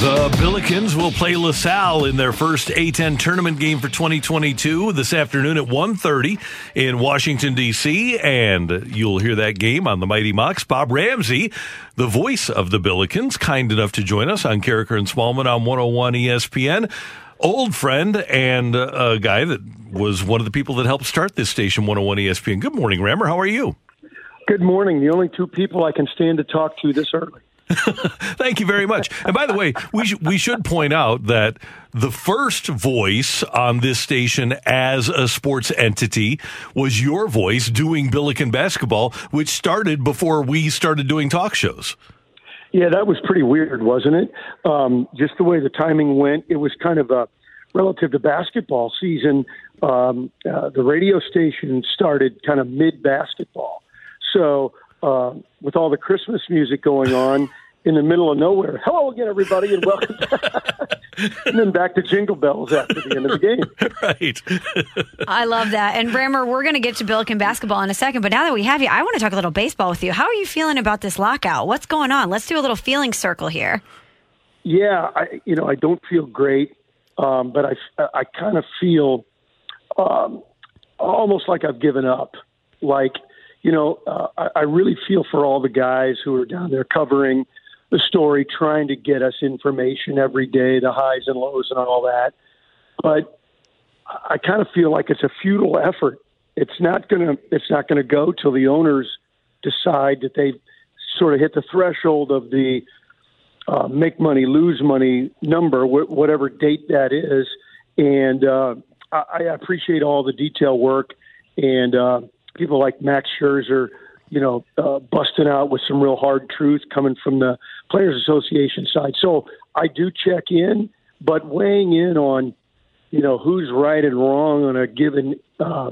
The Billikens will play LaSalle in their first A10 tournament game for 2022 this afternoon at 1.30 in Washington, D.C. And you'll hear that game on the Mighty Mox. Bob Ramsey, the voice of the Billikens, kind enough to join us on Karraker and Smallman on 101 ESPN. Old friend and a guy that was one of the people that helped start this station, 101 ESPN. Good morning, Rammer. How are you? Good morning. The only two people I can stand to talk to this early. Thank you very much. And by the way, we sh- we should point out that the first voice on this station as a sports entity was your voice doing Billiken basketball, which started before we started doing talk shows. Yeah, that was pretty weird, wasn't it? Um, just the way the timing went. It was kind of a relative to basketball season. Um, uh, the radio station started kind of mid basketball. So, uh, with all the Christmas music going on in the middle of nowhere, hello again, everybody, and welcome. and then back to Jingle Bells after the end of the game. Right. I love that. And Rammer, we're going to get to Billiken basketball in a second, but now that we have you, I want to talk a little baseball with you. How are you feeling about this lockout? What's going on? Let's do a little feeling circle here. Yeah, I, you know, I don't feel great, um, but I, I kind of feel um, almost like I've given up. Like, you know, uh, I, I really feel for all the guys who are down there covering the story, trying to get us information every day, the highs and lows and all that. But I kind of feel like it's a futile effort. It's not gonna. It's not gonna go till the owners decide that they've sort of hit the threshold of the uh, make money, lose money number, wh- whatever date that is. And uh, I, I appreciate all the detail work and uh, people like Max Scherzer, you know, uh, busting out with some real hard truth coming from the Players Association side. So I do check in, but weighing in on, you know, who's right and wrong on a given uh,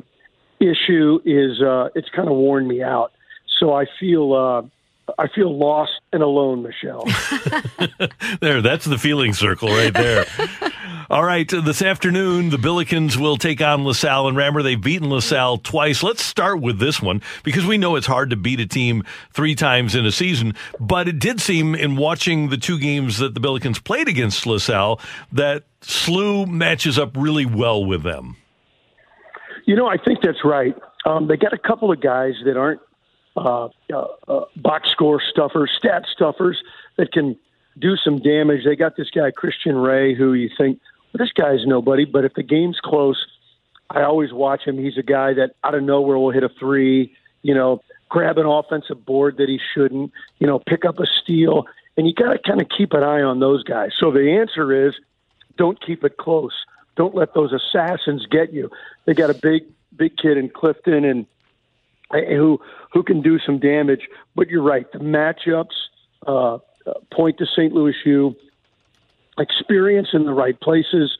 issue is uh, it's kind of worn me out. So I feel. I feel lost and alone, Michelle. there, that's the feeling circle right there. All right, this afternoon, the Billikens will take on LaSalle and Rammer. They've beaten LaSalle twice. Let's start with this one because we know it's hard to beat a team three times in a season, but it did seem in watching the two games that the Billikens played against LaSalle that SLU matches up really well with them. You know, I think that's right. Um, they got a couple of guys that aren't uh, uh, uh, box score stuffers, stat stuffers that can do some damage. They got this guy Christian Ray, who you think well, this guy's nobody, but if the game's close, I always watch him. He's a guy that out of nowhere will hit a three, you know, grab an offensive board that he shouldn't, you know, pick up a steal, and you got to kind of keep an eye on those guys. So the answer is, don't keep it close. Don't let those assassins get you. They got a big, big kid in Clifton and who who can do some damage. But you're right. The matchups uh, point to St. Louis U. Experience in the right places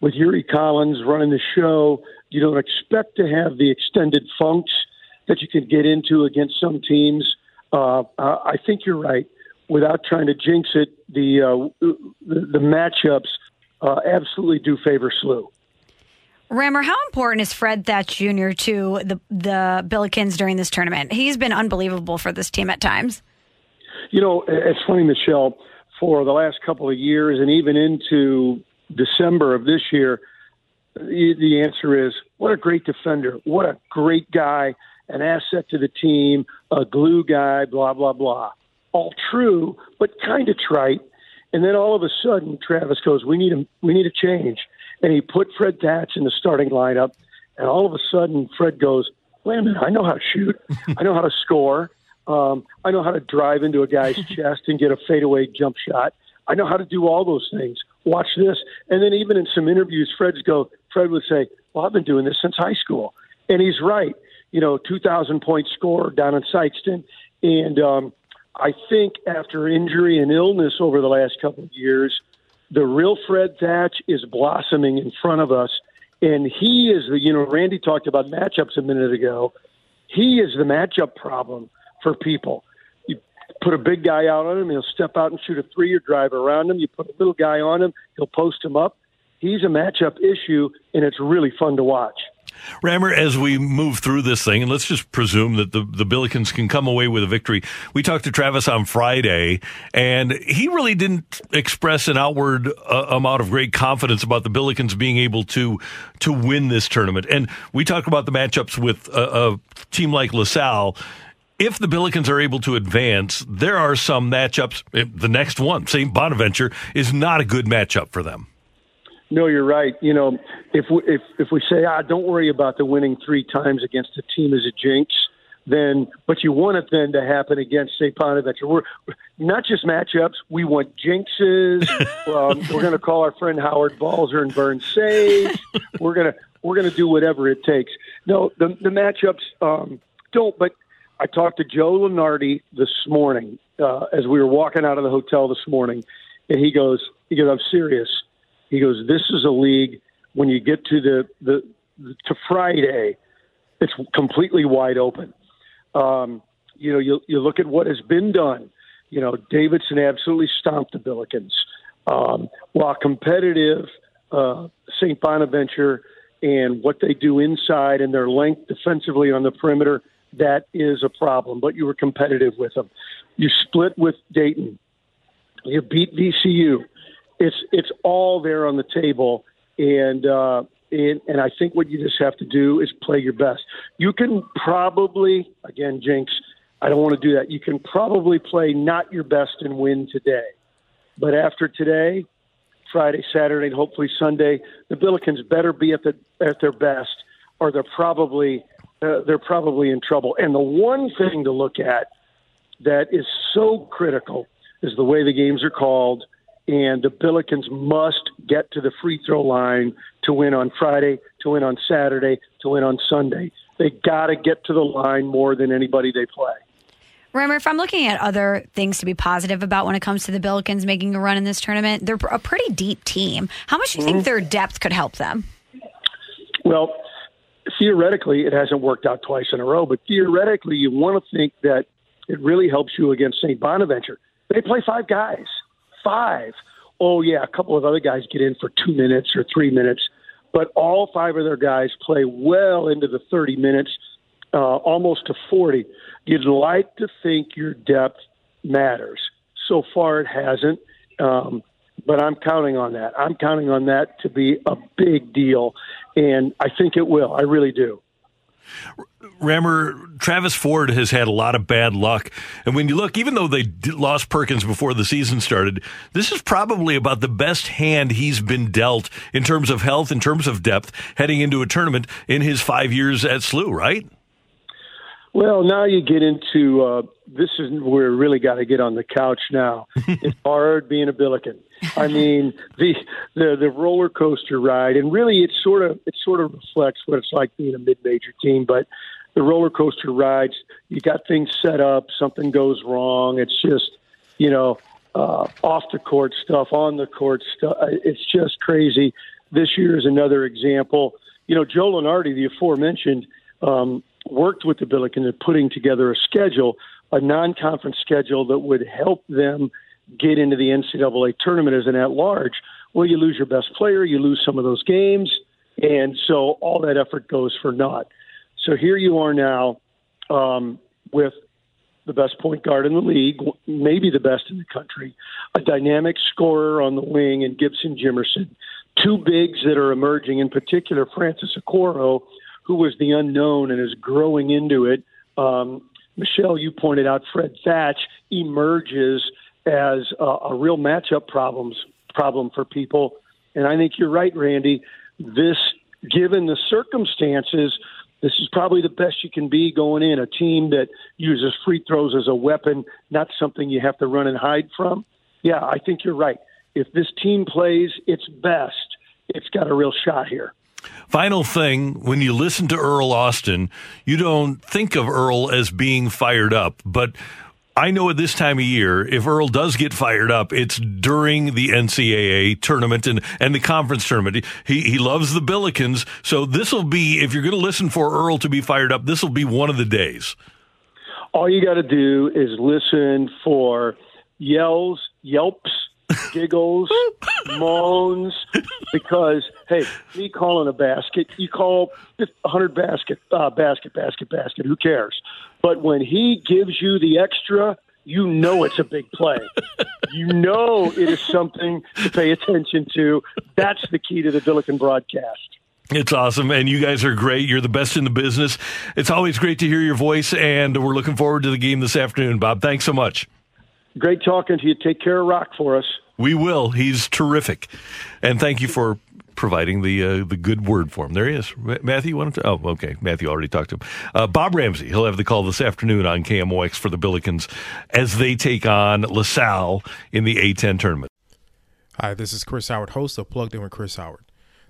with Yuri Collins running the show. You don't expect to have the extended funks that you can get into against some teams. Uh, I think you're right. Without trying to jinx it, the uh, the, the matchups uh, absolutely do favor SLU. Rammer, how important is Fred Thatch Jr. to the the Billikens during this tournament? He's been unbelievable for this team at times. You know, it's funny, Michelle. For the last couple of years, and even into December of this year, the, answer is what a great defender, what a great guy, an asset to the team, a glue guy, blah blah blah. All true, but kind of trite. And then all of a sudden, Travis goes, "We need a we need a change." And he put Fred Thatch in the starting lineup. And all of a sudden, Fred goes, "Wait a minute! I know how to shoot. I know how to score. Um, I know how to drive into a guy's chest and get a fadeaway jump shot. I know how to do all those things. Watch this. And then even in some interviews, Fred's go. Fred would say, "Well, I've been doing this since high school," and he's right. You know, 2,000 point score down in Sikeston, and um, I think after injury and illness over the last couple of years, the real Fred Thatch is blossoming in front of us, and he is the. You know, Randy talked about matchups a minute ago. He is the matchup problem for people. You put a big guy out on him, he'll step out and shoot a three or drive around him. You put a little guy on him, he'll post him up. He's a matchup issue, and it's really fun to watch. Rammer, as we move through this thing, and let's just presume that the, the Billikens can come away with a victory. We talked to Travis on Friday, and he really didn't express an outward uh, amount of great confidence about the Billikens being able to to win this tournament. And we talked about the matchups with a, a team like LaSalle if the Billikens are able to advance, there are some matchups. Eh, the next one, St. Bonaventure, is not a good matchup for them. No, you're right. You know, if we, if if we say, ah, don't worry about the winning three times against a team as a jinx, then but you want it then to happen against St. Bonaventure. We're not just matchups. We want jinxes. um, we're going to call our friend Howard Balzer and burn sage. We're gonna we're gonna do whatever it takes. No, the the matchups um, don't. But I talked to Joe Lunardi this morning uh, as we were walking out of the hotel this morning, and he goes, he goes, I'm serious. He goes, this is a league when you get to the the to Friday, it's completely wide open. Um, you know, you you look at what has been done. You know, Davidson absolutely stomped the Billikens. Um, while competitive, uh, St. Bonaventure and what they do inside and their length defensively on the perimeter that is a problem. But you were competitive with them. You split with Dayton. You beat VCU. It's it's all there on the table, and uh, and and I think what you just have to do is play your best. You can probably again, Jinx. I don't want to do that. You can probably play not your best and win today, but after today, Friday, Saturday, and hopefully Sunday, the Billikens better be at the at their best, or they're probably uh, they're probably in trouble. And the one thing to look at that is so critical is the way the games are called. And the Billikens must get to the free throw line to win on Friday, to win on Saturday, to win on Sunday. They got to get to the line more than anybody they play. Remember, if I'm looking at other things to be positive about when it comes to the Billikens making a run in this tournament, they're a pretty deep team. How much do you mm-hmm. think their depth could help them? Well, theoretically, it hasn't worked out twice in a row, but theoretically, you want to think that it really helps you against St. Bonaventure. They play five guys. Five. Oh, yeah, a couple of other guys get in for two minutes or three minutes, but all five of their guys play well into the 30 minutes, uh, almost to 40. You'd like to think your depth matters. So far, it hasn't. Um, but I'm counting on that. I'm counting on that to be a big deal, and I think it will. I really do. Rammer, Travis Ford has had a lot of bad luck. And when you look, even though they lost Perkins before the season started, this is probably about the best hand he's been dealt in terms of health, in terms of depth, heading into a tournament in his five years at SLU, right? Well, now you get into uh, this is where we really got to get on the couch now. it's hard being a Billiken. I mean the the the roller coaster ride, and really it sort of it sort of reflects what it's like being a mid major team. But the roller coaster rides, you got things set up, something goes wrong. It's just you know uh, off the court stuff, on the court stuff. It's just crazy. This year is another example. You know, Joe Lunardi, the aforementioned. Um, worked with the Billikens in putting together a schedule, a non-conference schedule that would help them get into the NCAA tournament as an at-large. Well, you lose your best player, you lose some of those games, and so all that effort goes for naught. So here you are now um, with the best point guard in the league, maybe the best in the country, a dynamic scorer on the wing and Gibson Jimerson, two bigs that are emerging, in particular Francis Okoro, who was the unknown and is growing into it. Um, Michelle, you pointed out Fred Thatch emerges as a, a real matchup problems problem for people, and I think you're right, Randy. This, given the circumstances, this is probably the best you can be going in. A team that uses free throws as a weapon, not something you have to run and hide from. Yeah, I think you're right. If this team plays its best, it's got a real shot here. Final thing, when you listen to Earl Austin, you don't think of Earl as being fired up, but I know at this time of year, if Earl does get fired up, it's during the NCAA tournament and, and the conference tournament. He, he loves the Billikens. So this will be, if you're going to listen for Earl to be fired up, this will be one of the days. All you got to do is listen for yells, yelps, giggles, moans, because hey, me calling a basket, you call hundred basket, uh, basket, basket, basket. Who cares? But when he gives you the extra, you know it's a big play. you know it is something to pay attention to. That's the key to the Billiken broadcast. It's awesome, and you guys are great. You're the best in the business. It's always great to hear your voice, and we're looking forward to the game this afternoon, Bob. Thanks so much. Great talking to you. Take care of Rock for us. We will. He's terrific, and thank you for providing the uh, the good word for him. There he is. Matthew, you want to? Oh, okay. Matthew already talked to him. Uh, Bob Ramsey. He'll have the call this afternoon on KMOX for the Billikens as they take on LaSalle in the A10 tournament. Hi, this is Chris Howard, host of Plugged In with Chris Howard.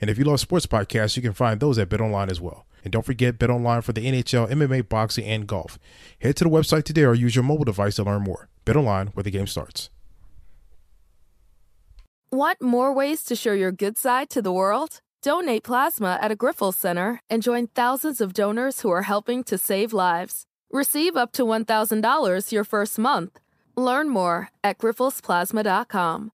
And if you love sports podcasts, you can find those at BetOnline as well. And don't forget BetOnline for the NHL, MMA, boxing, and golf. Head to the website today or use your mobile device to learn more. BetOnline, where the game starts. Want more ways to show your good side to the world? Donate plasma at a Grifols Center and join thousands of donors who are helping to save lives. Receive up to $1,000 your first month. Learn more at grifolsplasma.com.